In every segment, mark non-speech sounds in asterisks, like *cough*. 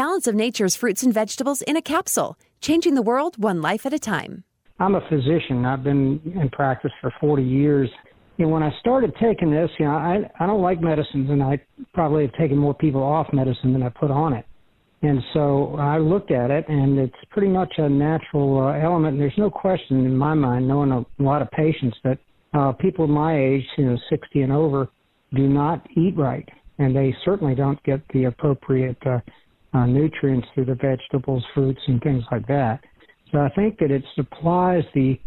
Balance of Nature's fruits and vegetables in a capsule, changing the world one life at a time. I'm a physician. I've been in practice for 40 years. And when I started taking this, you know, I I don't like medicines, and I probably have taken more people off medicine than I put on it. And so I looked at it, and it's pretty much a natural uh, element. And there's no question in my mind, knowing a lot of patients, that uh, people my age, you know, 60 and over, do not eat right, and they certainly don't get the appropriate uh, uh, nutrients through the vegetables, fruits, and things like that. So I think that it supplies the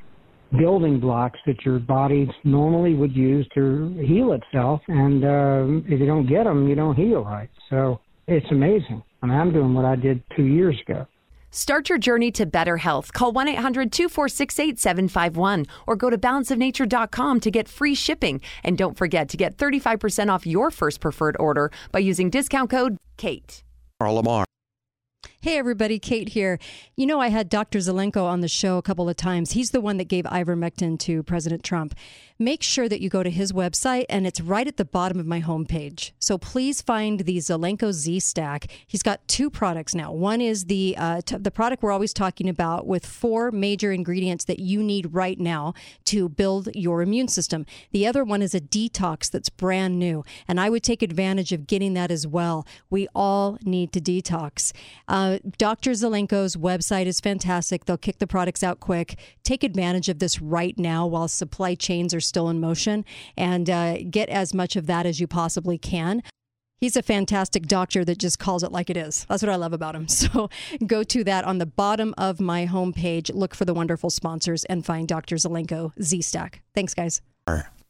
building blocks that your body normally would use to heal itself, and uh, if you don't get them, you don't heal right. So it's amazing. I mean, I'm doing what I did two years ago. Start your journey to better health. Call 1 800 246 8751 or go to balanceofnature.com to get free shipping. And don't forget to get 35% off your first preferred order by using discount code KATE. Carl Lamar. Hey, everybody, Kate here. You know, I had Dr. Zelenko on the show a couple of times. He's the one that gave ivermectin to President Trump. Make sure that you go to his website, and it's right at the bottom of my homepage. So please find the Zelenko Z Stack. He's got two products now. One is the uh, t- the product we're always talking about with four major ingredients that you need right now to build your immune system. The other one is a detox that's brand new, and I would take advantage of getting that as well. We all need to detox. Uh, Dr. Zelenko's website is fantastic. They'll kick the products out quick. Take advantage of this right now while supply chains are still in motion and uh, get as much of that as you possibly can. He's a fantastic doctor that just calls it like it is. That's what I love about him. *laughs* So go to that on the bottom of my homepage. Look for the wonderful sponsors and find Dr. Zelenko Z Stack. Thanks, guys.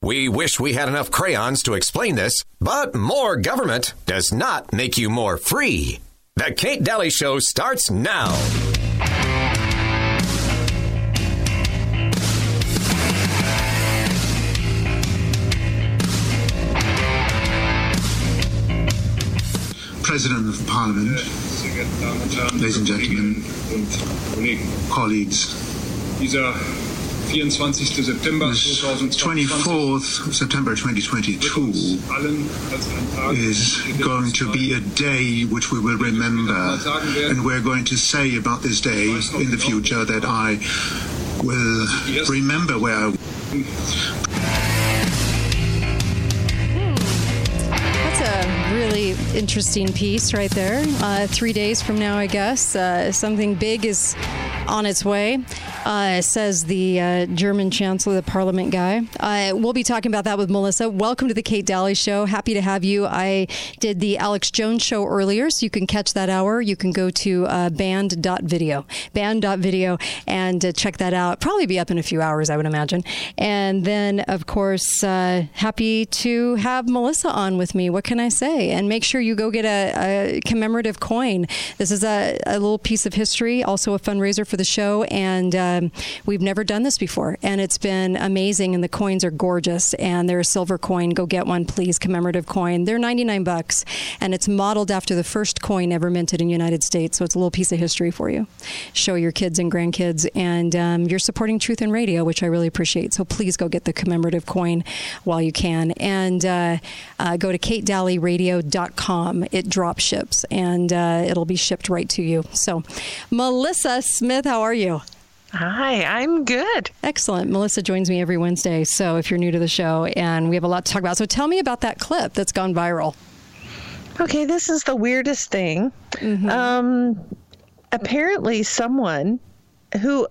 We wish we had enough crayons to explain this, but more government does not make you more free. The Kate Dalley Show starts now. President of Parliament, ladies and gentlemen, colleagues, Dieser 24. September this 2022 24th September 2022 allen als ein Tag is going to be a day which we will remember, and we're going to say about this day in the future that I will remember where I really interesting piece right there. Uh, three days from now, I guess, uh, something big is on its way, uh, says the uh, German Chancellor, the Parliament guy. Uh, we'll be talking about that with Melissa. Welcome to the Kate Dalley Show. Happy to have you. I did the Alex Jones show earlier, so you can catch that hour. You can go to uh, band.video, band.video, and uh, check that out. Probably be up in a few hours, I would imagine. And then, of course, happy to have Melissa on with me. What can I say? And make sure you go get a, a commemorative coin. This is a, a little piece of history, also a fundraiser for the show, and um, we've never done this before, and it's been amazing. And the coins are gorgeous, and they're a silver coin. Go get one, please. Commemorative coin. They're 99 bucks, and it's modeled after the first coin ever minted in the United States. So it's a little piece of history for you. Show your kids and grandkids, and um, you're supporting Truth in Radio, which I really appreciate. So please go get the commemorative coin while you can, and uh, uh, go to katedalleyradio.com. It drop ships, and uh, it'll be shipped right to you. So, Melissa Smith, how are you? Hi, I'm good. Excellent. Melissa joins me every Wednesday. So if you're new to the show, and we have a lot to talk about. So tell me about that clip that's gone viral. Okay, this is the weirdest thing. Um, apparently, someone who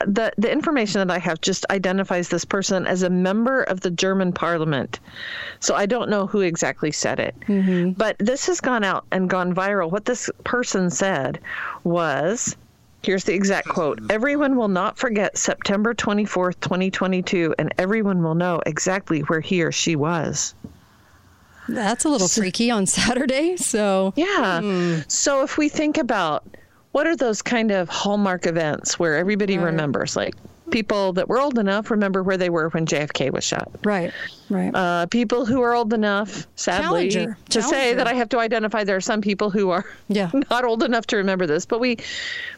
the the information that I have just identifies this person as a member of the German Parliament. So I don't know who exactly said it, mm-hmm. but this has gone out and gone viral. What this person said was. Here's the exact quote. Everyone will not forget September 24th, 2022, and everyone will know exactly where he or she was. That's a little freaky on Saturday. So Yeah. Hmm. So if we think about what are those kind of hallmark events where everybody remembers, like people that were old enough remember where they were when JFK was shot. right, right. Uh, people who are old enough, sadly, Challenger. to say that I have to identify there are some people who are *laughs* Yeah. not old enough to remember this, but we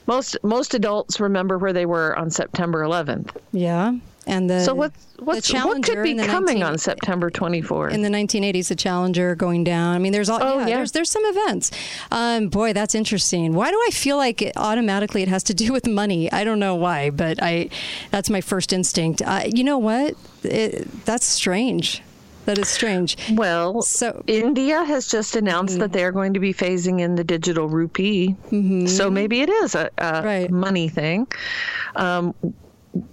most most adults remember where they were on September 11th. yeah. And the so what what's, what could be coming 19, on September 24th? In the 1980s, the Challenger going down. I mean, there's all oh, yeah, yeah. There's, there's some events. Um, boy, that's interesting. Why do I feel like it, automatically it has to do with money? I don't know why, but I that's my first instinct. Uh, you know what? It, that's strange. That is strange. Well, so India has just announced mm-hmm. that they're going to be phasing in the digital rupee. Mm-hmm. So maybe it is a, a right. money thing. Um,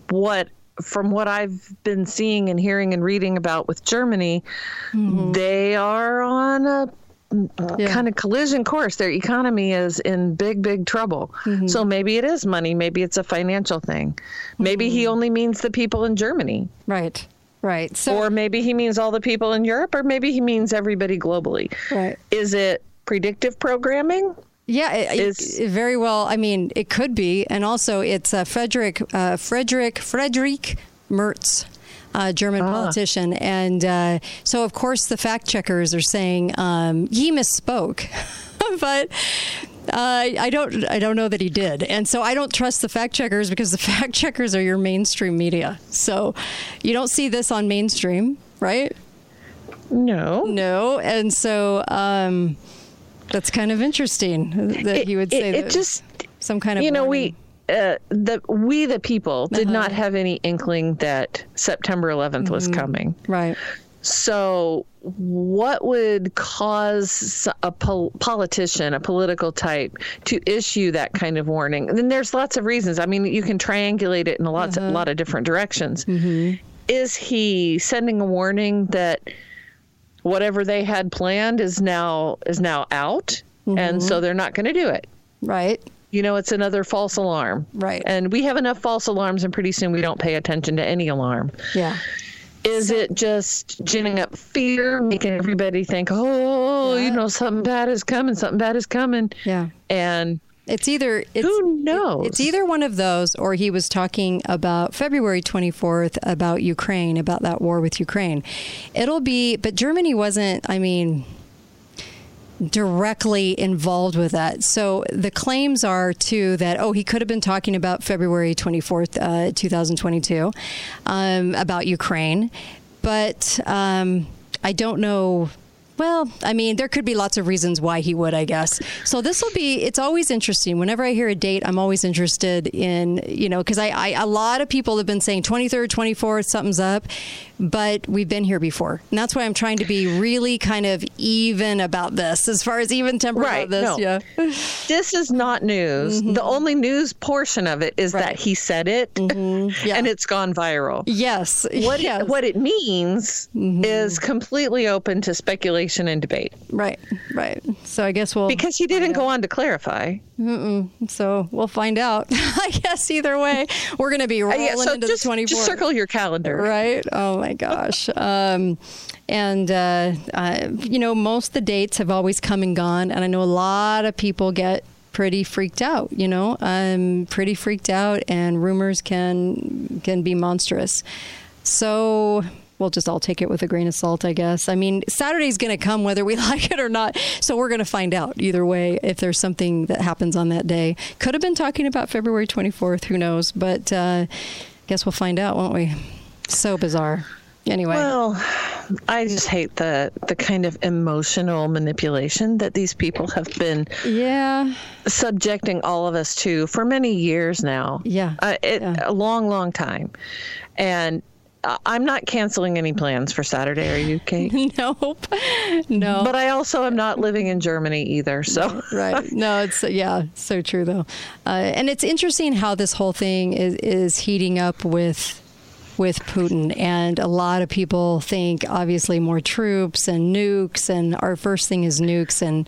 what from what I've been seeing and hearing and reading about with Germany, mm-hmm. they are on a yeah. kind of collision course. Their economy is in big, big trouble. Mm-hmm. So maybe it is money. Maybe it's a financial thing. Maybe mm-hmm. he only means the people in Germany. Right. Right. So, or maybe he means all the people in Europe, or maybe he means everybody globally. Right. Is it predictive programming? Yeah, it, is, it, very well. I mean, it could be, and also it's uh, Frederick uh, Frederick Frederick Merz. Uh, German ah. politician. And uh, so, of course, the fact checkers are saying um, he misspoke. *laughs* but uh, I don't. I don't know that he did, and so I don't trust the fact checkers because the *laughs* fact checkers are your mainstream media. So you don't see this on mainstream, right? No, no, and so um, that's kind of interesting that it, he would say it, it just some kind of you know warning. we uh, the we the people did uh-huh. not have any inkling that September 11th mm-hmm. was coming. Right. So, what would cause a pol- politician, a political type, to issue that kind of warning? And then there's lots of reasons. I mean, you can triangulate it in a lot, uh-huh. a lot of different directions. Mm-hmm. Is he sending a warning that whatever they had planned is now is now out, mm-hmm. and so they're not going to do it? Right you know, it's another false alarm. Right. And we have enough false alarms, and pretty soon we don't pay attention to any alarm. Yeah. Is so, it just ginning up fear, making everybody think, oh, yeah. you know, something bad is coming, something bad is coming? Yeah. And it's either it's, who knows. It's either one of those, or he was talking about February 24th about Ukraine, about that war with Ukraine. It'll be, but Germany wasn't. I mean, directly involved with that. So the claims are too that oh he could have been talking about February 24th, uh, 2022, um, about Ukraine, but um, I don't know well, I mean, there could be lots of reasons why he would, I guess. So this will be, it's always interesting. Whenever I hear a date, I'm always interested in, you know, because I, I, a lot of people have been saying 23rd, 24th, something's up, but we've been here before. And that's why I'm trying to be really kind of even about this, as far as even temper right, about this. No. Yeah. This is not news. Mm-hmm. The only news portion of it is right. that he said it mm-hmm. *laughs* yeah. and it's gone viral. Yes. What, yes. It, what it means mm-hmm. is completely open to speculation and debate. Right, right. So I guess we'll. Because he didn't go on to clarify. Mm-mm. So we'll find out. *laughs* I guess either way, we're going to be rolling uh, yeah, so into just, the 24th. Just circle your calendar. Right? Oh my gosh. um, and, uh, uh, you know, most the dates have always come and gone. And I know a lot of people get pretty freaked out, you know, I'm pretty freaked out and rumors can can be monstrous. So we'll just all take it with a grain of salt, I guess. I mean, Saturday's going to come whether we *laughs* like it or not. So we're going to find out either way if there's something that happens on that day. Could have been talking about February 24th, who knows? But uh, guess we'll find out, won't we? So bizarre. Anyway. Well, I just hate the the kind of emotional manipulation that these people have been yeah subjecting all of us to for many years now. Yeah. Uh, it, yeah. a long long time. And I'm not canceling any plans for Saturday. Are you, Kate? *laughs* nope. No. But I also am not living in Germany either. So *laughs* right. No, it's yeah, so true though. Uh, and it's interesting how this whole thing is is heating up with with Putin. And a lot of people think obviously more troops and nukes, and our first thing is nukes. And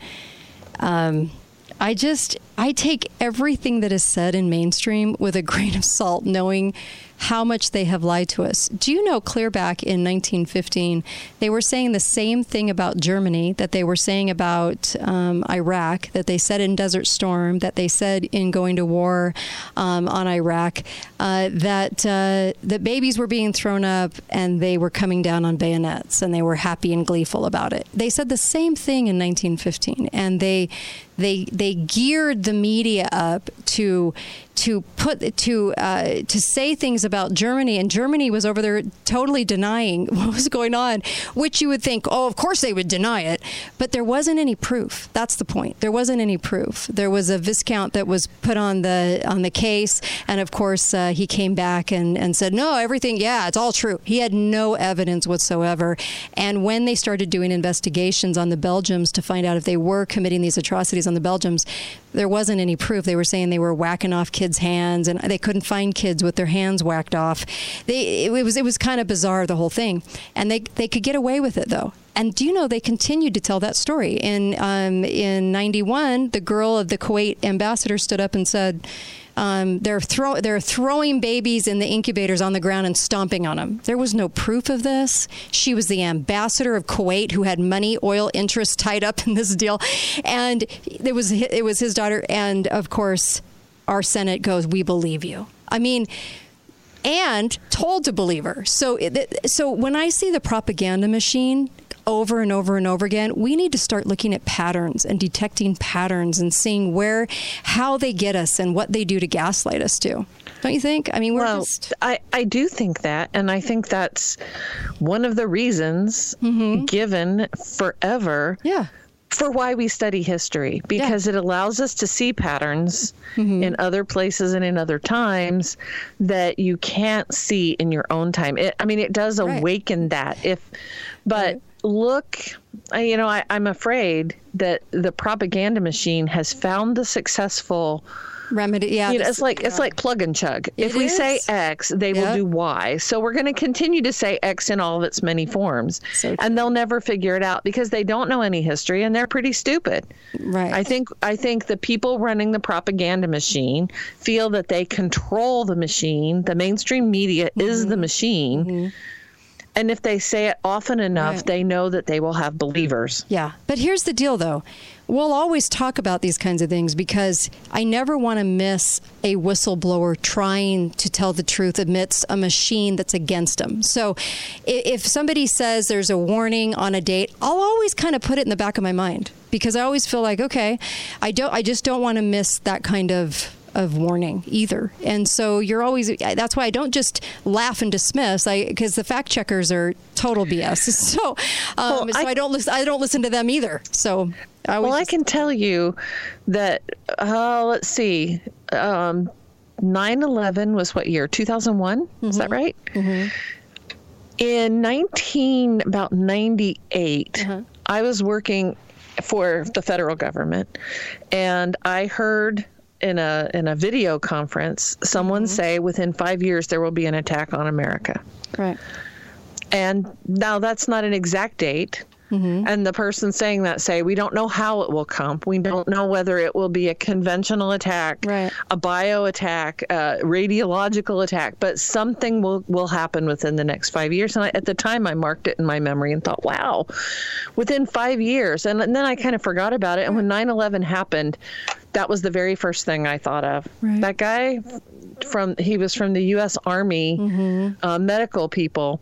um, I just I take everything that is said in mainstream with a *laughs* grain of salt, knowing how much they have lied to us. Do you know clear back in 1915, they were saying the same thing about Germany that they were saying about um, Iraq, that they said in Desert Storm, that they said in going to war um, on Iraq, uh, that uh, babies were being thrown up and they were coming down on bayonets and they were happy and gleeful about it. They said the same thing in 1915, and they they they geared the media up to to put to uh, to say things about Germany, and Germany was over there totally denying *laughs* what was going on, which you would think, oh, of course they would deny it, but there wasn't any proof. That's the point. There wasn't any proof. There was a viscount that was put on the on the case, and of course uh, he came back and and said, no, everything, yeah, it's all true. He had no evidence whatsoever, and when they started doing investigations on the Belgians to find out if they were committing these atrocities on the Belgians, there wasn't any proof. They were saying they were whacking off kids' hands, and they couldn't find kids with their hands whacked off. They, it was it was kind of bizarre the whole thing, and they they could get away with it though. And do you know they continued to tell that story? In um, in '91, the girl of the Kuwait ambassador stood up and said. Um, they're throw they're throwing babies in the incubators on the ground and stomping on them. There was no proof of this. She was the ambassador of Kuwait who had money, oil interests tied up in this deal, and it was it was his daughter. And of course, our Senate goes, "We believe you." I mean and told to believe her. So, so when I see the propaganda machine over and over and over again, we need to start looking at patterns and detecting patterns and seeing where, how they get us and what they do to gaslight us too. Don't you think? I mean, we're well, just. I, I do think that. And I think that's one of the reasons mm-hmm. given forever. Yeah for why we study history because yeah. it allows us to see patterns mm-hmm. in other places and in other times that you can't see in your own time. It, I mean, it does awaken right. that. If, but right look, you know, I, I'm afraid that the propaganda machine has found the successful remedy. Yeah, you know, it's like yeah. it's like plug and chug. If we is. say X, they yep. will do Y. So we're going to continue to say X in all of its many forms, so and they'll never figure it out because they don't know any history and they're pretty stupid. Right. I think I think the people running the propaganda machine feel that they control the machine. The mainstream media mm-hmm. is the machine. Mm-hmm and if they say it often enough, right. they know that they will have believers. Yeah. But here's the deal, though. We'll always talk about these kinds of things because I never want to miss a whistleblower trying to tell the truth amidst a machine that's against them. So if somebody says there's a warning on a date, I'll always kind of put it in the back of my mind because I always feel like, okay, I don't, I just don't want to miss that kind of of warning either. And so you're always that's why I don't just laugh and dismiss I because the fact checkers are total BS. *laughs* So um, well, so I, I, don't listen I don't listen to them either. So I Well, I can tell you that uh, let's see. Um, 9/11 was what year? 2001? Mm-hmm. Is that mm-hmm. right? Mm-hmm. In 19 about 98, uh-huh. I was working for the federal government and I heard in a in a video conference someone mm-hmm. say within 5 years there will be an attack on America. Right. And now that's not an exact date. Mm-hmm. And the person saying that say, we don't know how it will come. We don't know whether it will be a conventional attack, right. a bio attack, a radiological attack, but something will, will happen within the next five years. And I, at the time, I marked it in my memory and thought, wow, within five years. And, and then I kind of forgot about it. And when 9 11 happened, that was the very first thing I thought of. Right. That guy from, he was from the U.S. Army mm-hmm. uh, medical people.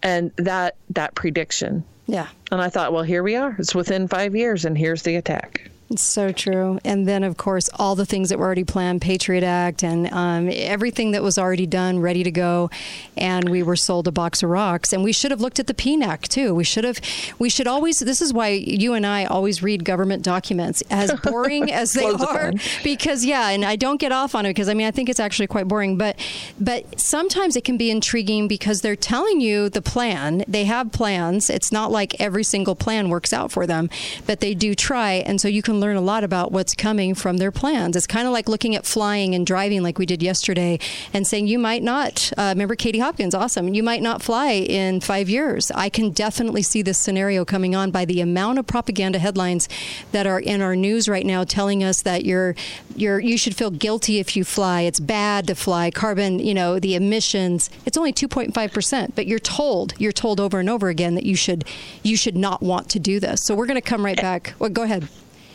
And that that prediction yeah. And I thought, well, here we are. It's within five years, and here's the attack. It's so true. And then, of course, all the things that were already planned Patriot Act and um, everything that was already done, ready to go. And we were sold a box of rocks. And we should have looked at the PNAC, too. We should have, we should always, this is why you and I always read government documents, as *laughs* boring as they are. Because, yeah, and I don't get off on it because, I mean, I think it's actually quite boring. But, but sometimes it can be intriguing because they're telling you the plan. They have plans. It's not like every single plan works out for them, but they do try. And so you can learn a lot about what's coming from their plans. It's kind of like looking at flying and driving, like we did yesterday, and saying you might not. Uh, remember Katie Hopkins? Awesome. You might not fly in five years. I can definitely see this scenario coming on by the amount of propaganda headlines that are in our news right now, telling us that you're you're you should feel guilty if you fly. It's bad to fly. Carbon, you know, the emissions. It's only 2.5 percent, but you're told you're told over and over again that you should you should not want to do this. So we're going to come right back. Well, go ahead.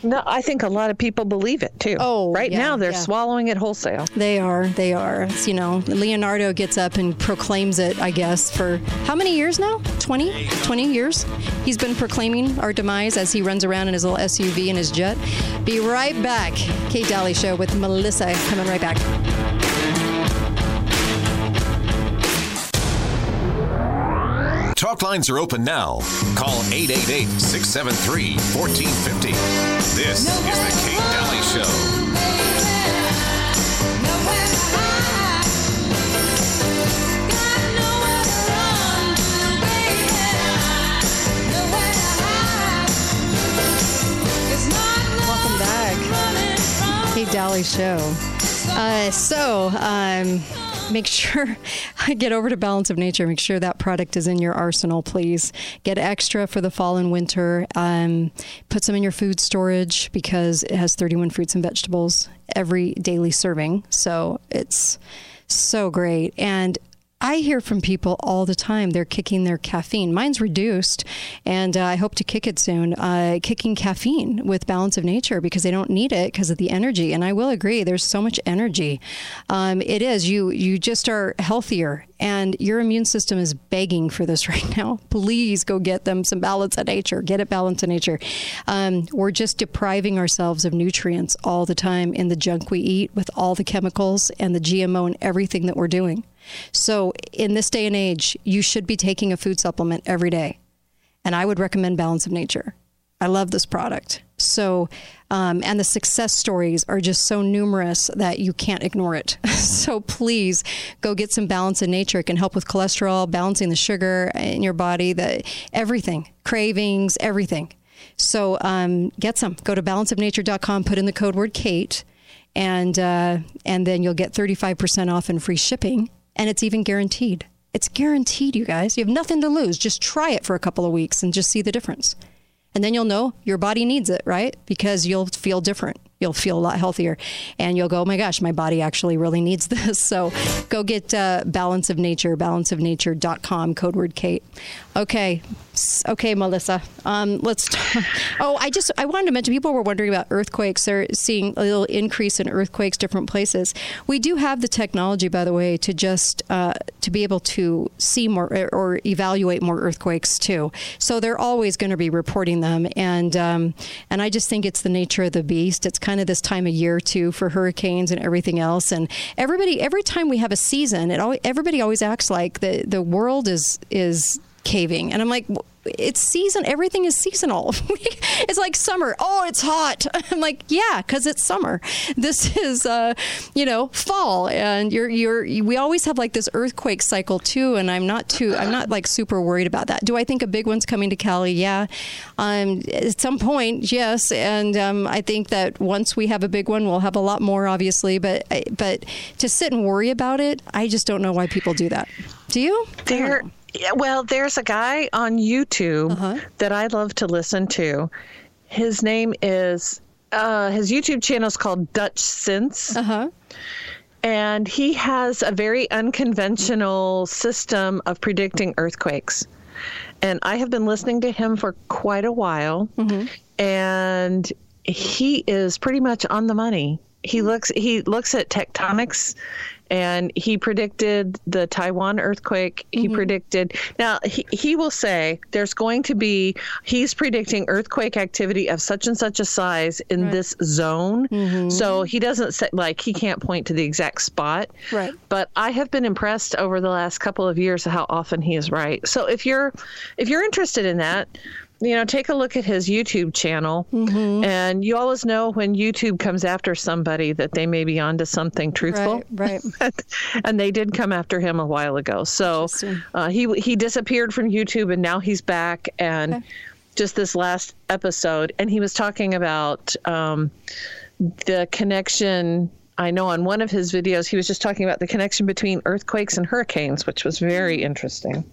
No, I think a lot of people believe it too. Oh, right yeah, now they're yeah. swallowing it wholesale. They are. They are. It's, you know, Leonardo gets up and proclaims it, I guess, for how many years now? 20? 20 years? He's been proclaiming our demise as he runs around in his little SUV and his jet. Be right back. Kate Dalley Show with Melissa coming right back. Talk lines are open now. Call 888 673 1450. This is The Kate Dalley Show. Welcome back. Kate Dalley Show. Uh, so, um, make sure *laughs* get over to Balance of Nature. Make sure that product is in your arsenal, please. Get extra for the fall and winter. Um, put some in your food storage because it has 31 fruits and vegetables every daily serving. So it's so great. And I hear from people all the time. They're kicking their caffeine. Mine's reduced, and uh, I hope to kick it soon. Uh, kicking caffeine with Balance of Nature because they don't need it because of the energy. And I will agree, there's so much energy. Um, it is you. You just are healthier, and your immune system is begging for this *laughs* right now. Please go get them some Balance of Nature. Get it Balance of Nature. Um, we're just depriving ourselves of nutrients all the time in the junk we eat with all the chemicals and the GMO and everything that we're doing. So, in this day and age, you should be taking a food supplement every day. And I would recommend Balance of Nature. I love this product. So, um, and the success stories are just so numerous that you can't ignore it. *laughs* so, please go get some Balance of Nature. It can help with cholesterol, balancing the sugar in your body, the everything, cravings, everything. So, um, get some. Go to balanceofnature.com, put in the code word Kate, and uh, and then you'll get 35% off and free shipping and it's even guaranteed. It's guaranteed, you guys. You have nothing to lose. Just try it for a couple of weeks and just see the difference. And then you'll know your body needs it, right? Because you'll feel different. You'll feel a lot healthier. And you'll go, oh my gosh, my body actually really needs *laughs* this. So go get uh, Balance of Nature, balanceofnature.com, code word Kate. Okay. Okay, Melissa. Um, let's. T- *laughs* oh, I just I wanted to mention people were wondering about earthquakes. They're seeing a little increase in earthquakes different places. We do have the technology, by the way, to just uh, to be able to see more or, evaluate more earthquakes too. So they're always going to be reporting them, and um, and I just think it's the nature of the beast. It's kind of this time of year too for hurricanes and everything else. And everybody, every time we have a season, it always, everybody always acts like the the world is is caving. And I'm like, it's season. Everything is seasonal. *laughs* it's like summer. Oh, it's hot. *laughs* I'm like, yeah, because it's summer. This is, uh, you know, fall, and you're you're. We always have like this earthquake cycle too, and I'm not too. I'm not like super worried about that. Do I think a big one's coming to Cali? Yeah, um, at some point, yes. And um, I think that once we have a big one, we'll have a lot more, obviously. But but to sit and worry about it, I just don't know why people do that. Do you? There. Yeah, well, there's a guy on YouTube Uh-huh. that I love to listen to. His name is uh, his YouTube channel is called Dutchsinse, Uh huh. and he has a very unconventional system of predicting earthquakes. And I have been listening to him for quite a while, and he is pretty much on the money. He looks he looks at tectonics and he predicted the Taiwan earthquake. He mm-hmm. predicted now he, he will say there's going to be he's predicting earthquake activity of such and such a size in this zone. Mm-hmm. So he doesn't say like he can't point to the exact spot. Right. But I have been impressed over the last couple of years of how often he is right. So if you're if you're interested in that, you know, take a look at his YouTube channel, and you always know when YouTube comes after somebody that they may be onto something truthful. Right. Right. *laughs* and they did come after him a while ago. So uh, he he disappeared from YouTube, and now he's back. And just this last episode, and he was talking about um, the connection. I know on one of his videos, he was just talking about the connection between earthquakes and hurricanes, which was very interesting.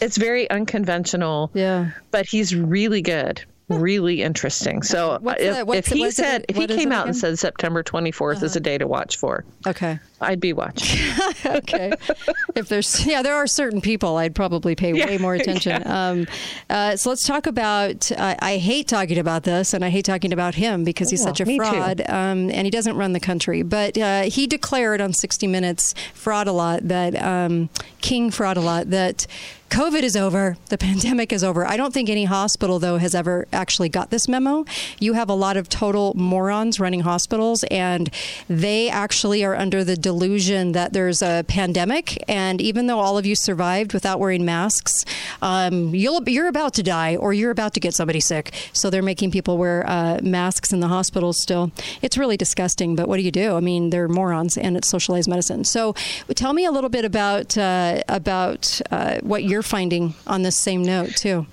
It's very unconventional, Yeah. but he's really good. Hmm. Really interesting. So What's if, the- if he what's it- said if he came out and said September 24th is a uh-huh. day to watch for, Okay. I'd be watching. *laughs* okay. if there's, yeah, there are certain people I'd probably pay yeah, way more *laughs* attention. Yeah. Um, uh, so let's talk about. Uh, I hate talking about this, and I hate talking about him because he's such a fraud, um, and he doesn't run the country. But uh, he declared on 60 Minutes fraud a lot that um, King fraud a lot that COVID is over. The *laughs* pandemic is over. I don't think any hospital, though, has ever actually got this memo. You have a lot of total morons running hospitals, and they actually are under the delusion that there's a pandemic. And even though all of you survived without wearing masks, um, you'll, you're about to die or you're about to get somebody sick. So they're making people wear uh, masks in the hospitals still. It's really disgusting, but what do you do? I mean, they're morons, and it's socialized medicine. So tell me a little bit about, uh, about uh, what you're finding on this same note, too.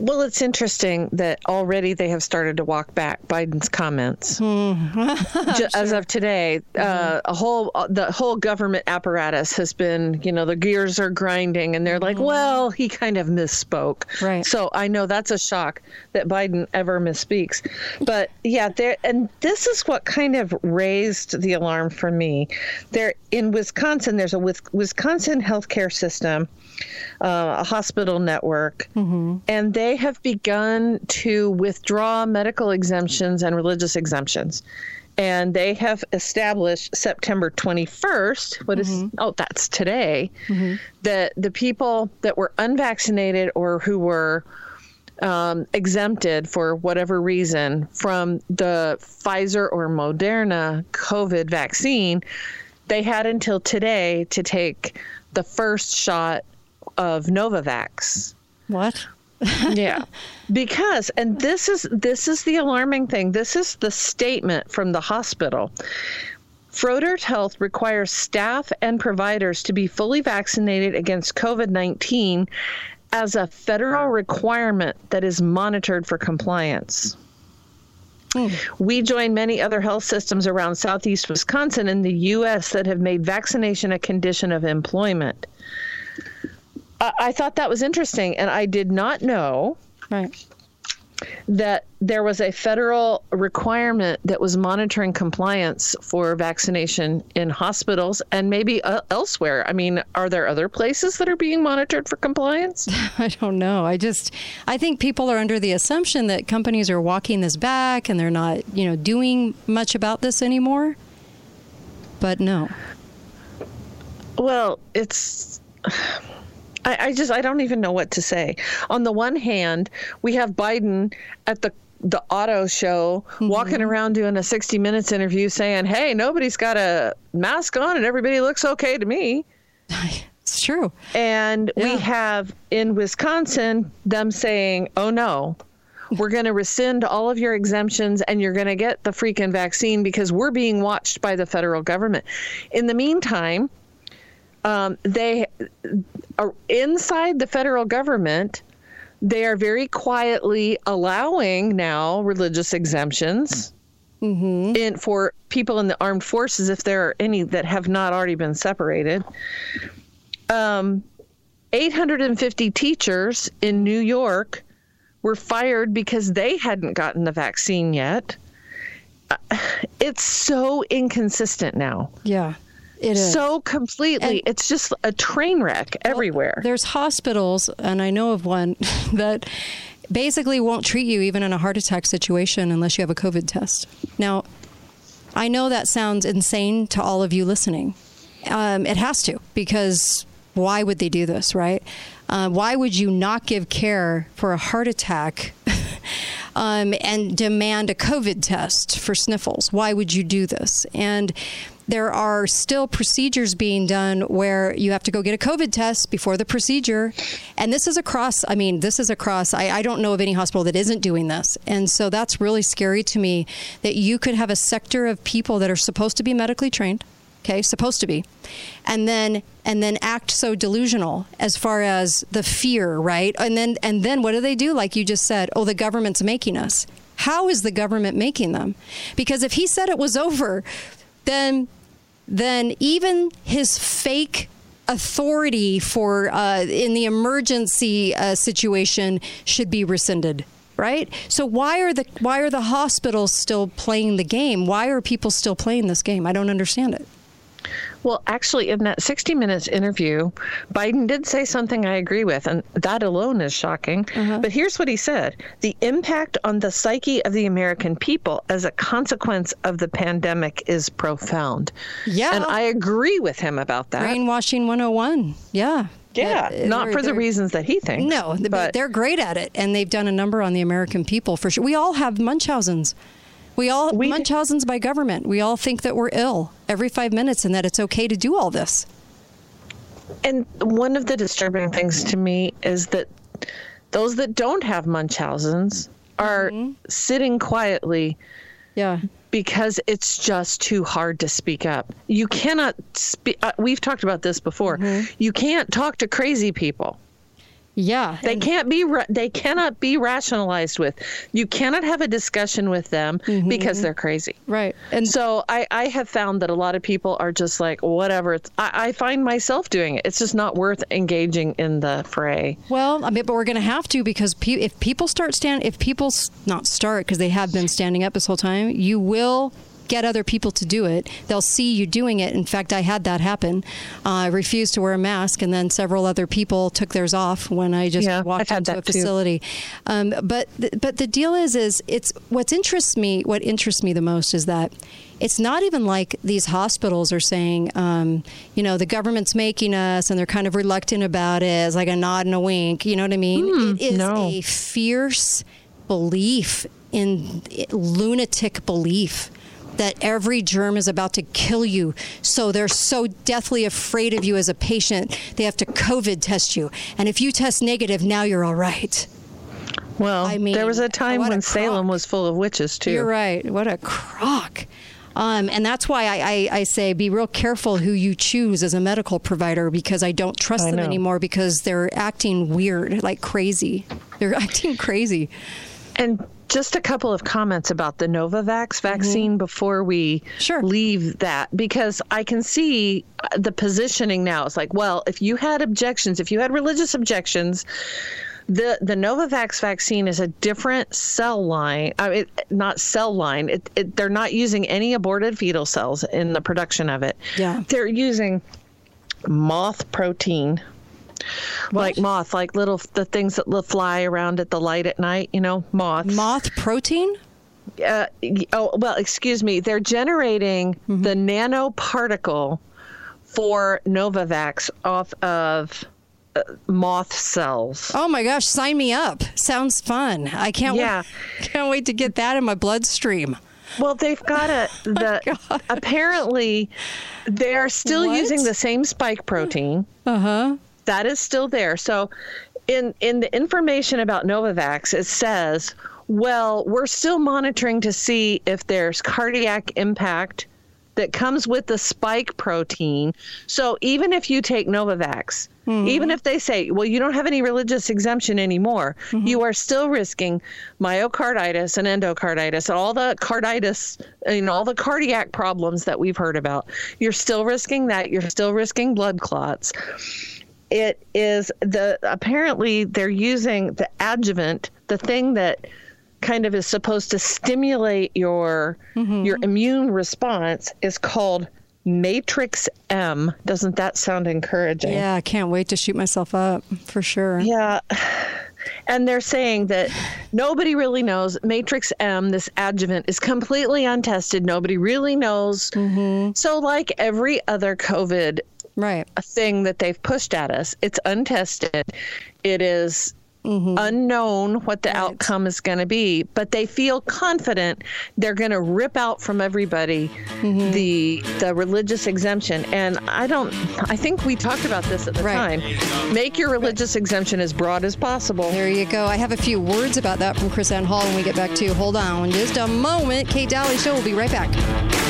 Well, it's interesting that already they have started to walk back Biden's comments. *laughs* sure. As of today, uh, mm-hmm. uh, a whole uh, the whole government apparatus has been, you know, the gears are grinding, and they're like, "Well, he kind of misspoke." Right. So I know that's a shock that Biden ever misspeaks, but yeah, there and this is what kind of raised the alarm for me. There in Wisconsin, there's a Wisconsin healthcare system uh, a hospital network, mm-hmm. and they have begun to withdraw medical exemptions and religious exemptions. And they have established September 21st, What mm-hmm. is? oh, that's today, mm-hmm. that the people that were unvaccinated or who were um, exempted for whatever reason from the Pfizer or Moderna COVID vaccine, they had until today to take the first shot of Novavax. What? yeah. *laughs* Because and this is this is the alarming thing. This is the statement from the hospital. Froedtert Health requires staff and providers to be fully vaccinated against COVID-19 as a federal requirement that is monitored for compliance. Mm. We join many other health systems around southeast Wisconsin in the U.S. that have made vaccination a condition of employment. I, thought that was interesting, and I did not know right. that there was a federal requirement that was monitoring compliance for vaccination in hospitals and maybe uh, elsewhere. I mean, are there other places that are being monitored for compliance? *laughs* I don't know. I just I think people are under the assumption that companies are walking this back and they're not, you know, doing much about this anymore. But no. Well, it's I, I just I don't even know what to say. On the one hand, we have Biden at the the auto show mm-hmm. walking around doing a 60 minutes interview saying hey nobody's got a mask on and everybody looks okay to me *laughs* it's true and yeah. we have in wisconsin them saying oh no we're going to rescind all of your exemptions and you're going to get the freaking vaccine because we're being watched by the federal government in the meantime um, they are inside the federal government. They are very quietly allowing now religious exemptions mm-hmm. in for people in the armed forces, if there are any that have not already been separated. Um, 850 teachers in New York were fired because they hadn't gotten the vaccine yet. Uh, *sighs* it's so inconsistent now. Yeah. It is. So completely. And, it's just a train wreck everywhere. Well, there's hospitals, and I know of one *laughs* that basically won't treat you even in a heart attack situation unless you have a COVID test. Now, I know that sounds insane to all of you listening. Um, it has to, because why would they do this, right? Uh, why would you not give care for a heart attack *laughs* um, and demand a COVID test for sniffles? Why would you do this? And there are still procedures being done where you have to go get a COVID test before the procedure. And this is across, I mean, this is across, I, I don't know of any hospital that isn't doing this. And so that's really scary to me that you could have a sector of people that are supposed to be medically trained okay supposed to be. And then and then act so delusional as far as the fear right? And then and then what do they do? Like you just said oh the government's making us. How is the government making them? Because if he said it was over then then even his fake authority for uh, in the emergency uh, situation should be rescinded right? So why are the why are the hospitals still playing the game? Why are people still playing this game? I don't understand it Well, actually, in that 60 Minutes interview, Biden did say something I agree with, and that alone is shocking. But here's what he said The impact on the psyche of the American people as a consequence of the pandemic is profound. Yeah. And I agree with him about that. Brainwashing 101. Yeah. yeah, Uh, not for the reasons that he thinks. No, but they're great at it, and they've done a number on the American people for sure. We all have Munchausen's. We all We- Munchausen's by government. We all think that we're ill every five minutes, and that it's okay to do all this. And one of the disturbing things to me is that those that don't have Munchausen's are Mm-hmm. sitting quietly Yeah. because it's just too hard to speak up. You cannot speak. Uh, we've talked about this before. Mm-hmm. You can't talk to crazy people. Yeah. They can't be. Ra- they cannot be rationalized with. You cannot have a discussion with them Mm-hmm. because they're crazy. right. And So I, I have found that a lot of people are just like whatever. It's, I, I find myself doing it. It's just not worth engaging in the fray. Well, I mean, but we're going to have to because pe- if people start stand, if people s- not start because they have been standing up this whole time, you will get other people to do it. They'll see you doing it. In fact, I had that happen. Uh, I refused to wear a mask, and then several other people took theirs off when I just Yeah, walked I've into a facility. Um, but th- but the deal is, is it's what interests me. What interests me the most is that. It's not even like these hospitals are saying, um, you know, the government's making us and they're kind of reluctant about it. It's like a nod and a wink. You know what I mean? it is no. a fierce belief in lunatic belief that every germ is about to kill you. So they're so deathly afraid of you as a patient, they have to COVID test you. And if you test negative, now you're all right. Well, I mean, there was a time what a when Salem was full of witches too. You're right. What a crock. Um, and that's why I, I, I say be real careful who you choose as a medical provider because I don't trust I them know. anymore because they're acting weird, like crazy. They're *laughs* acting crazy. And just a couple of comments about the Novavax vaccine before we Mm-hmm. Sure. leave that, because I can see uh, the positioning now. It's like, well, if you had objections, if you had religious objections, the the Novavax vaccine is a different cell line. I mean, not cell line. It, it, they're not using any aborted fetal cells in the production of it. Yeah. They're using moth protein. Like moth, like little the things that li- fly around at the light at night, you know, moths. Moth protein? Uh, oh, well, excuse me. They're generating Mm-hmm. the nanoparticle for Novavax off of uh, moth cells. Oh my gosh, sign me up. Sounds fun. I can't Yeah. wait, *laughs* can't wait to get that in my bloodstream. Well, they've got a *laughs* the apparently they are still What? using the same spike protein. Uh-huh. That is still there. So in in the information about Novavax it says, well, we're still monitoring to see if there's cardiac impact that comes with the spike protein. So even if you take Novavax, hmm. even if they say, well, you don't have any religious exemption anymore, hmm. you are still risking myocarditis and endocarditis and all the carditis and all the cardiac problems that we've heard about. You're still risking that. You're still risking blood clots it is the apparently they're using the adjuvant the thing that kind of is supposed to stimulate your mm-hmm. your immune response is called matrix m doesn't that sound encouraging Yeah, I can't wait to shoot myself up for sure. yeah. And they're saying that nobody really knows. Matrix M, this adjuvant, is completely untested. Nobody really knows. Mm-hmm. So, like every other COVID Right. a thing that they've pushed at us. It's untested. It is mm-hmm. unknown what the outcome is going to be, but they feel confident they're going to rip out from everybody mm-hmm. the the religious exemption. And I don't. I think we talked about this at the Right. time. Make your religious exemption as broad as possible. There you go. I have a few words about that from Chris Ann Hall when we get back to. you. Hold on just a moment. Kate Dalley Show will be right back.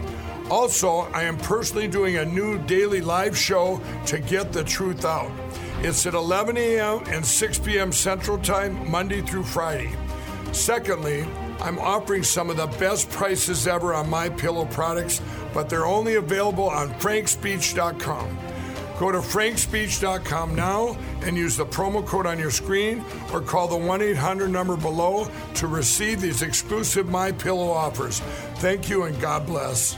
Also, I am personally doing a new daily live show to get the truth out. It's at 11 a.m. and 6 p.m. Central Time, Monday through Friday. Secondly, I'm offering some of the best prices ever on my pillow products, but they're only available on frankspeech.com. Go to frankspeech.com now and use the promo code on your screen or call the 1-800 number below to receive these exclusive My Pillow offers. Thank you and God bless.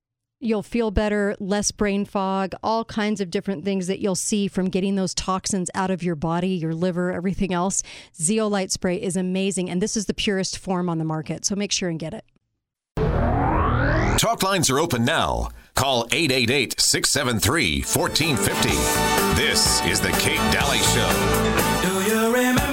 You'll feel better, less brain fog, all kinds of different things that you'll see from getting those toxins out of your body, your liver, everything else. Zeolite spray is amazing, and this is the purest form on the market. So make sure and get it. Talk lines are open now. Call 888 673 1450. This is The Kate Dalley Show. Do you remember?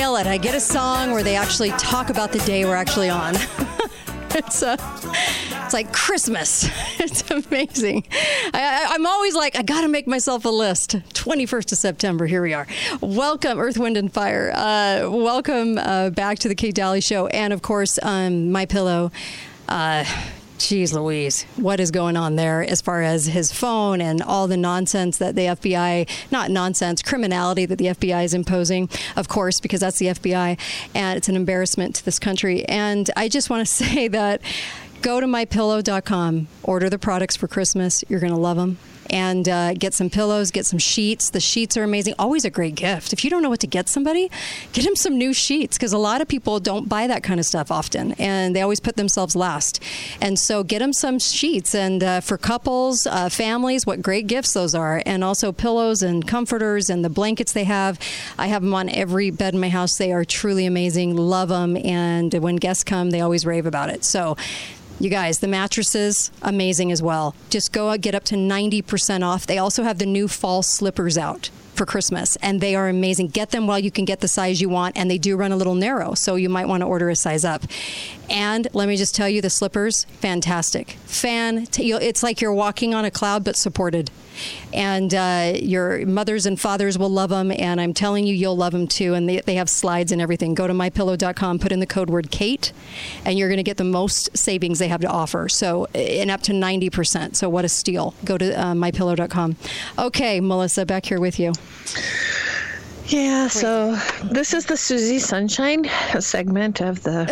Nail it. I get a song where they actually talk about the day we're actually on. *laughs* it's uh, it's like Christmas. *laughs* It's amazing. I, I'm always like, I got to make myself a list. 21st of September. Here we are. Welcome, Earth, Wind, and Fire. Uh, welcome uh, back to the Kate Dalley Show, and of course, um, my pillow. Uh, Jeez Louise, what is going on there as far as his phone and all the nonsense that the FBI, not nonsense, criminality that the FBI is imposing, of course, because that's the FBI, and it's an embarrassment to this country. And I just want to *laughs* say that go to mypillow.com, order the products for Christmas. You're going to love them. And uh, get some pillows, get some sheets. The sheets are amazing. Always a great gift. If you don't know what to get somebody, get them some new sheets because a lot of people don't buy that kind of stuff often and they always put themselves last. And so get them some sheets. And uh, for couples, uh, families, what great gifts those are. And also pillows and comforters and the blankets they have. I have them on every bed in my house. They are truly amazing. Love them. And when guests come, they always rave about it. So you guys, the mattresses, amazing as well. Just go out, get up to 90% off. They also have the new fall slippers out for Christmas, and they are amazing. Get them while you can get the size you want, and they do run a little narrow, so you might want to order a size up. And let me just tell you, the slippers, fantastic, fan. It's like you're walking on a cloud, but supported. And uh, your mothers and fathers will love them, and I'm telling you, you'll love them too. And they, they have slides and everything. Go to mypillow.com, put in the code word Kate, and you're going to get the most savings they have to offer. So, and up to 90%. So, what a steal. Go to uh, mypillow.com. Okay, Melissa, back here with you. Yeah, so this is the Susie Sunshine segment of the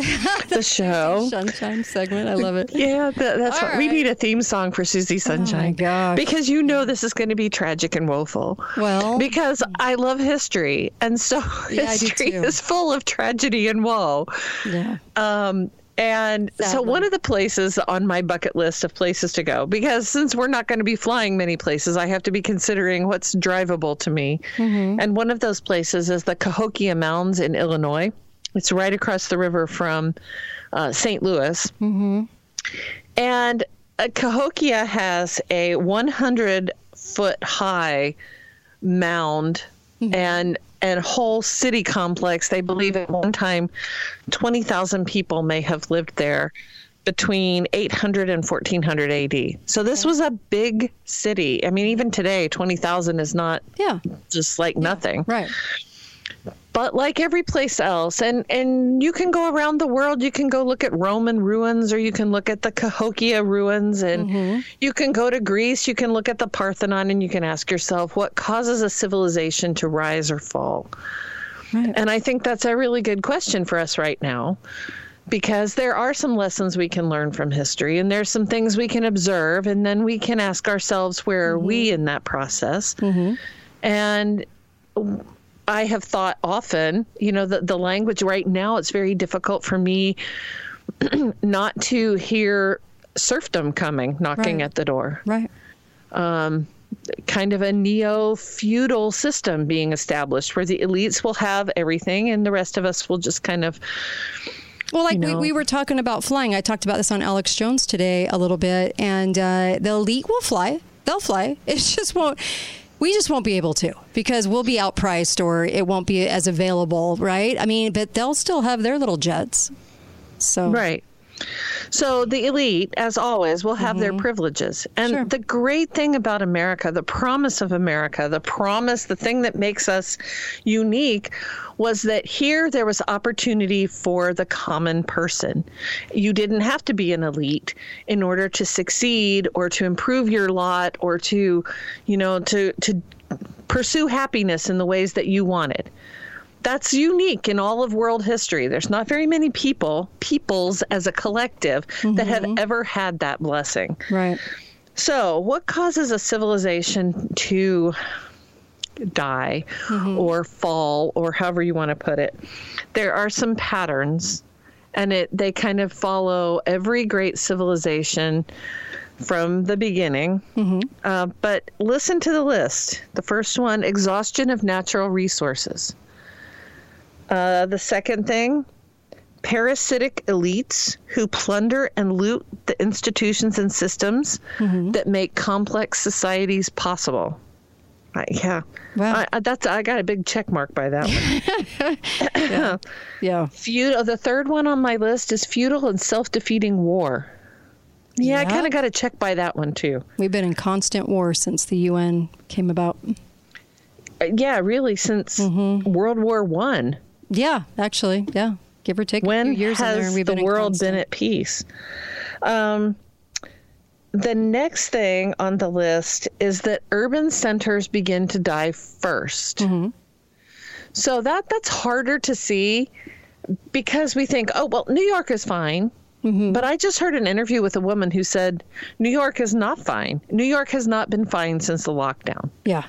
*laughs* the show. Sunshine segment. I love it. Yeah, that, that's All what we need a theme song for Susie Sunshine. Oh gosh. Because you know this is going to be tragic and woeful. Well- because I love history, and so Yeah, history is full of tragedy and woe. Yeah. Um, and so one of the places on my bucket list of places to go, because since we're not going to be flying many places, I have to be considering what's drivable to me. And one of those places is the Cahokia Mounds in Illinois. It's right across the river from uh, St. Louis. And uh, Cahokia has a 100 foot high mound and and whole city complex. They believe at one time 20,000 people may have lived there between 800 and 1400 AD. So this was a big city. I mean, even today, 20,000 is not Yeah. just like nothing Right. But like every place else and and you can go around the world. You can go look at roman ruins or you can look at the cahokia ruins and mm-hmm. you can go to greece. You can look at the parthenon and you can ask yourself what causes a civilization to rise or fall? Right. and i think that's a really good question for us right now because there are some lessons we can learn from history and there's some things we can observe and then we can ask ourselves where are we mm-hmm. in that process. Mm-hmm. And I have thought often, you know, the, the language right now, it's very difficult for me *clears throat* not to hear serfdom coming knocking Right. at the door. Right. Kind of a neo feudal system being established where the elites will have everything and the rest of us will just kind of. Well, like you we, we were talking about flying. I talked about this on Alex Jones today a little bit, and uh, the elite will fly. They'll fly. *laughs* It just won't. We just won't be able to because we'll be outpriced or it won't be as available, right? I mean, but they'll still have their little jets. So Right. So the elite, as always, will have their mm-hmm. privileges. And Sure. the great thing about America, the promise of America, the promise, the thing that makes us unique was that here there was opportunity for the common person. You didn't have to be an elite in order to succeed or to improve your lot or to, you know, to to pursue happiness in the ways that you wanted that's unique in all of world history. There's not very many people, peoples as a collective, that have mm-hmm. ever had that blessing. right. So, what causes a civilization to die mm-hmm. or fall or however you want to put it? There are some patterns and it they kind of follow every great civilization from the beginning. Mm-hmm. Uh, but listen to the list. The first one exhaustion of natural resources. Uh, the second thing parasitic elites who plunder and loot the institutions and systems that make complex societies possible. Uh, yeah, Wow. I, I, that's I got a big check mark by that one. *laughs* Yeah. *coughs* Feudal. The third one on my list is feudal and self-defeating war. Yeah, I kind of got a check by that one too. We've been in constant war since the UN came about. Uh, yeah, really, since World War One. Yeah, actually, yeah. Give or take a when few years in there, and we've the been in world been at peace? Um, the next thing on the list is that urban centers begin to die 1st Mm-hmm. So that that's harder to see because we think, oh well, New York is fine. Mm-hmm. But I just heard an interview with a woman who said New York is not fine. New York has not been fine since the lockdown. Yeah.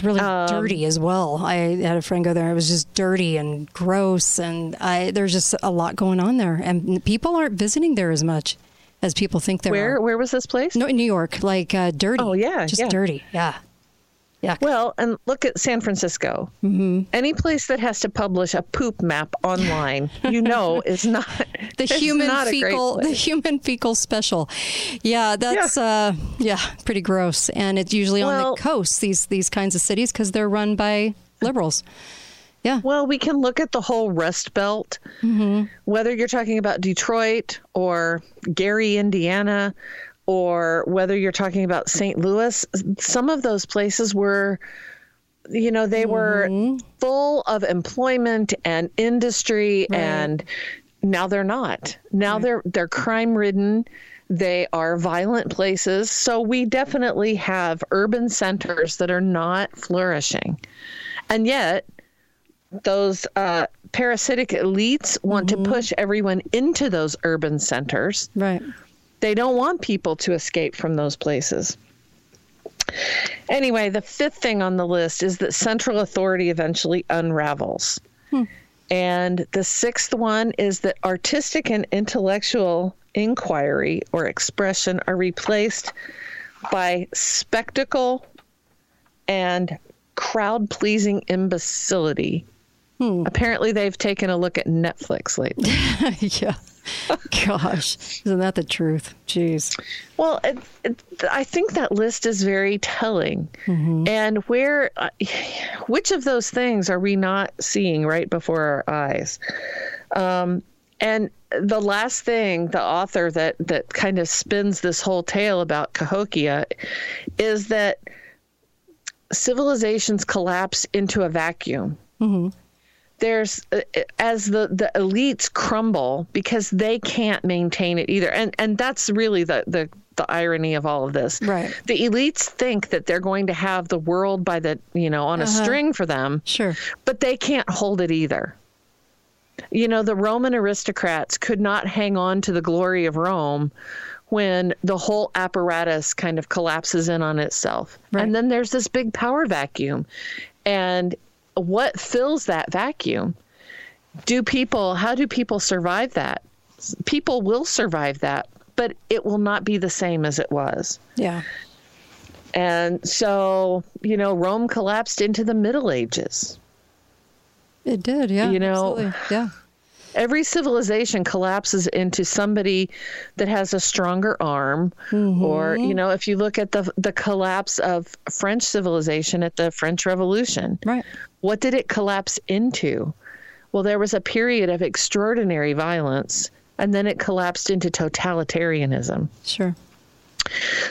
It's really Um, dirty as well. I had a friend go there. It was just dirty and gross, and I, there's just a lot going on there. And people aren't visiting there as much as people think there Where are. where was this place? No, in New York, like uh, dirty. Oh, yeah, just yeah. dirty. Yeah, Yeah. Well, and look at San Francisco. Mm-hmm. Any place that has to publish a poop map online, you know, *laughs* is not the human not fecal the human fecal special yeah that's uh yeah pretty gross and it's usually on the coast these these kinds of cities because they're run by liberals yeah Well, we can look at the whole Rust Belt, Mm-hmm. whether you're talking about Detroit or Gary, Indiana, or whether you're talking about St. Louis. Some of those places were, you know, they were Mm-hmm. full of employment and industry, and now they're not. Now they're they're crime ridden. They are violent places. So we definitely have urban centers that are not flourishing. And yet, those uh, parasitic elites want to push everyone into those urban centers. right They don't want people to escape from those places. Anyway, the fifth thing on the list is that central authority eventually unravels. Hmm. And the sixth one is that artistic and intellectual inquiry or expression are replaced by spectacle and crowd pleasing imbecility. Apparently, they've taken a look at Netflix lately. *laughs* yeah. Gosh. Isn't that the truth? Jeez. Well, it, it, I think that list is very telling. And where, uh, which of those things are we not seeing right before our eyes? Um, and the last thing, the author that that kind of spins this whole tale about Cahokia, is that civilizations collapse into a vacuum there's uh, as the the elites crumble because they can't maintain it either. And and that's really the the the irony of all of this. Right. the elites think that they're going to have the world by the you know on a string for them sure. but they can't hold it either. You know the roman aristocrats could not hang on to the glory of rome when the whole apparatus kind of collapses in on itself. Right. and then there's this big power vacuum. And what fills that vacuum? Do people how do people survive that? People will survive that but it will not be the same as it was. Yeah. And so you know rome collapsed into the middle ages. It did yeah You know- absolutely. yeah every civilization collapses into somebody that has a stronger arm or mm-hmm. you know if you look at the the collapse of french civilization at the french revolution right. what did it collapse into? Well there was a period of extraordinary violence and then it collapsed into totalitarianism. Sure.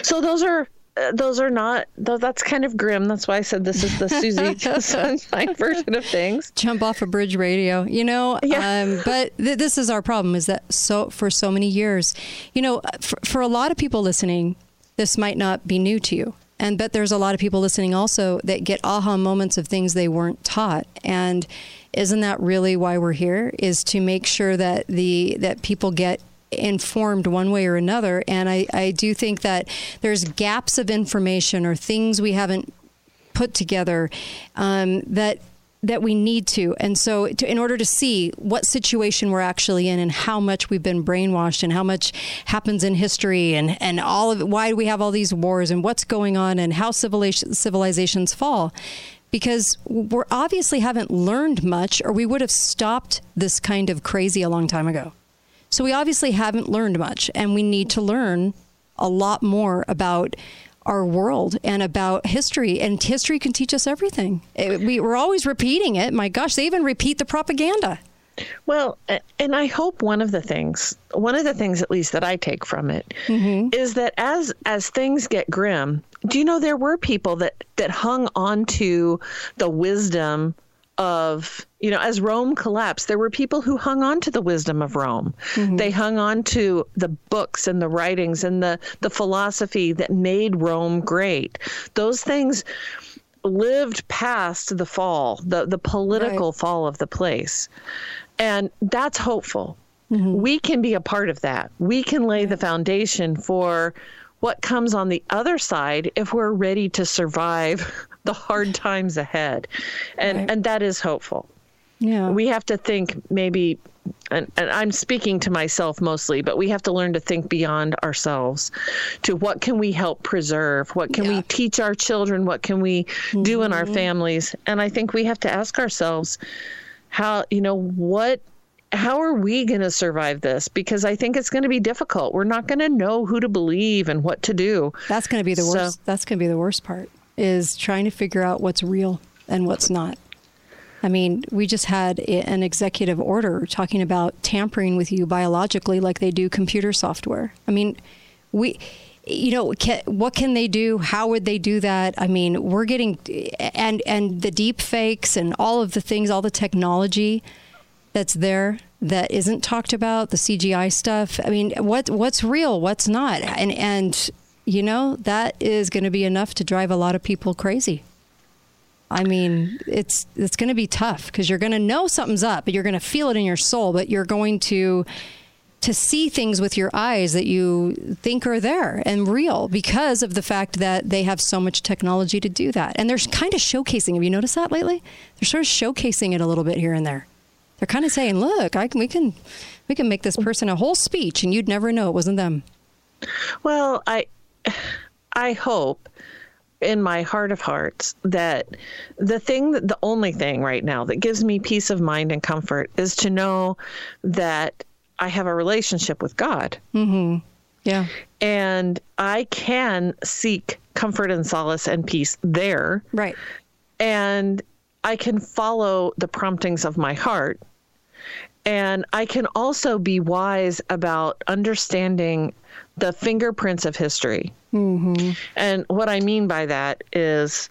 So those are those are not tho- that's kind of grim. That's why i said this is the susie *laughs* sunshine version of things. Jump off a bridge radio you know Yeah. um, but th- this is our problem is that so for so many years you know for, for a lot of people listening this might not be new to you. And but there's a lot of people listening also that get aha moments of things they weren't taught. And isn't that really why we're here is to make sure that the that people get informed one way or another. And I, I do think that there's gaps of information or things we haven't put together um, that that we need to. And so to, in order to see what situation we're actually in and how much we've been brainwashed and how much happens in history and and all of why do we have all these wars and what's going on and how civilization, civilizations fall. Because we obviously haven't learned much or we would have stopped this kind of crazy a long time ago so we obviously haven't learned much, and we need to learn a lot more about our world and about history. And history can teach us everything. It- we, we're always repeating it. My gosh, they even repeat the propaganda. Well, and I hope one of the things, one of the things at least that I take from it, mm-hmm. is that as as things get grim, do you know there were people that that hung on to the wisdom of you know as Rome collapsed, there were people who hung on to the wisdom of Rome. Mm-hmm. They hung on to the books and the writings and the the philosophy that made Rome great. Those things lived past the fall, the the political fall of the place. And that's hopeful. Mm-hmm. We can be a part of that. We can lay the foundation for what comes on the other side if we're ready to survive the hard times ahead. And and that is hopeful. Yeah. We have to think maybe, and, and I'm speaking to myself mostly, but we have to learn to think beyond ourselves to what can we help preserve? What can we teach our children? What can we do in our mm-hmm. families? And I think we have to ask ourselves how, you know, what how are we going to survive this? Because I think it's going to be difficult. We're not going to know who to believe and what to do. That's going to be the So- worst. That's going to be the worst part is trying to figure out what's real and what's not. I mean, we just had an executive order talking about tampering with you biologically like they do computer software. I mean, we you know, can, what can they do? How would they do that? I mean, we're getting and and the deep fakes and all of the things, all the technology that's there that isn't talked about, the CGI stuff. I mean, what what's real, what's not, and and you know that is going to be enough to drive a lot of people crazy. I mean, it's it's going to be tough because you're going to know something's up, but you're going to feel it in your soul, but you're going to to see things with your eyes that you think are there and real because of the fact that they have so much technology to do that. And they're kind of showcasing. Have you noticed that lately? They're sort of showcasing it a little bit here and there. They're kind of saying, "Look, I can, we can we can make this person a whole speech, and you'd never know it wasn't them." Well, I I hope in my heart of hearts that the thing that the only thing right now that gives me peace of mind and comfort is to know that I have a relationship with God Mm-hmm. Yeah. and I can seek comfort and solace and peace there. Right. And I can follow the promptings of my heart. And I can also be wise about understanding the fingerprints of history. Mm-hmm. And what I mean by that is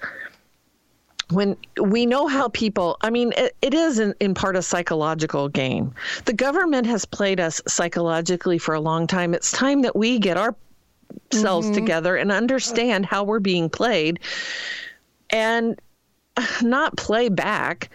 when we know how people, I mean, it, it is in, in part a psychological game. The government has played us psychologically for a long time. It's time that we get ourselves together and understand how we're being played and *sighs* not play back.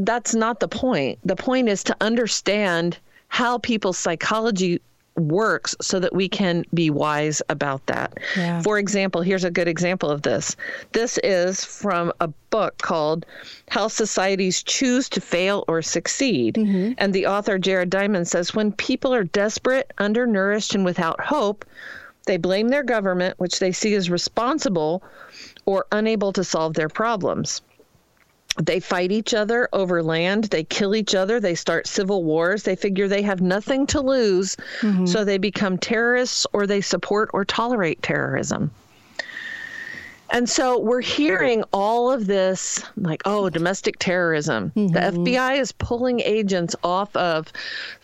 That's not the point. The point is to understand how people's psychology works so that we can be wise about that. Yeah. For example, here's a good example of this. This is from a book called How Societies Choose to Fail or Succeed. Mm-hmm. And the author, Jared Diamond, says when people are desperate, undernourished, and without hope, they blame their government, which they see as responsible or unable to solve their problems. They fight each other over land. They kill each other. They start civil wars. They figure they have nothing to lose, mm-hmm. so they become terrorists or they support or tolerate terrorism. And so we're hearing all of this like, oh, domestic terrorism. The mm-hmm. FBI is pulling agents off of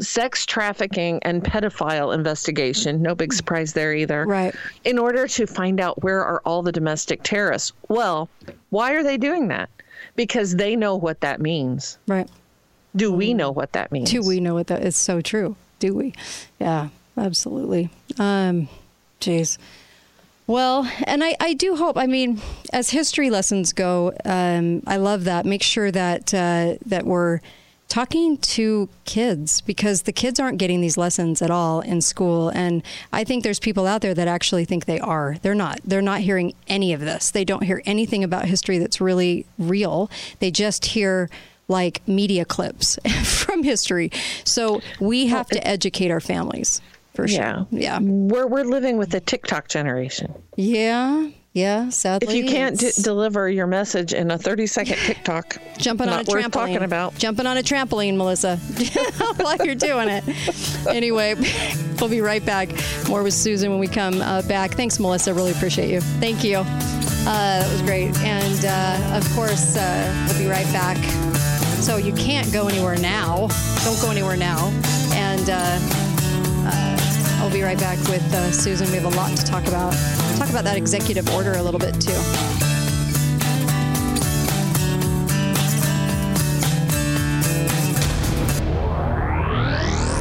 sex trafficking and pedophile investigation. No big surprise there either. Right. In order to find out where are all the domestic terrorists. Well, why are they doing that? Because they know what that means. Right. Do we know what that means? Do we know what that is so true? Do we? Yeah, absolutely. Um, jeez. Well, and I, I do hope. I mean, as history lessons go, um, I love that. Make sure that uh, that we're talking to kids because the kids aren't getting these lessons at all in school, and I think there's people out there that actually think they are. They're not. They're not hearing any of this. They don't hear anything about history that's really real. They just hear like media clips *laughs* from history. So we have to educate our families for sure. Yeah. Yeah. We're, we're living with the TikTok generation. Yeah. Yeah. Sadly, If you can't d- deliver your message in a 30 second TikTok, jumping on a trampoline, talking about. jumping on a trampoline, Melissa, *laughs* while you're doing it. Anyway, *laughs* we'll be right back. More with Susan when we come uh, back. Thanks, Melissa. Really appreciate you. Thank you. Uh, that was great. And uh, of course, uh, we'll be right back. So you can't go anywhere now. Don't go anywhere now. And I'll be right back with uh, Susan. We have a lot to talk about. Talk about that executive order a little bit too.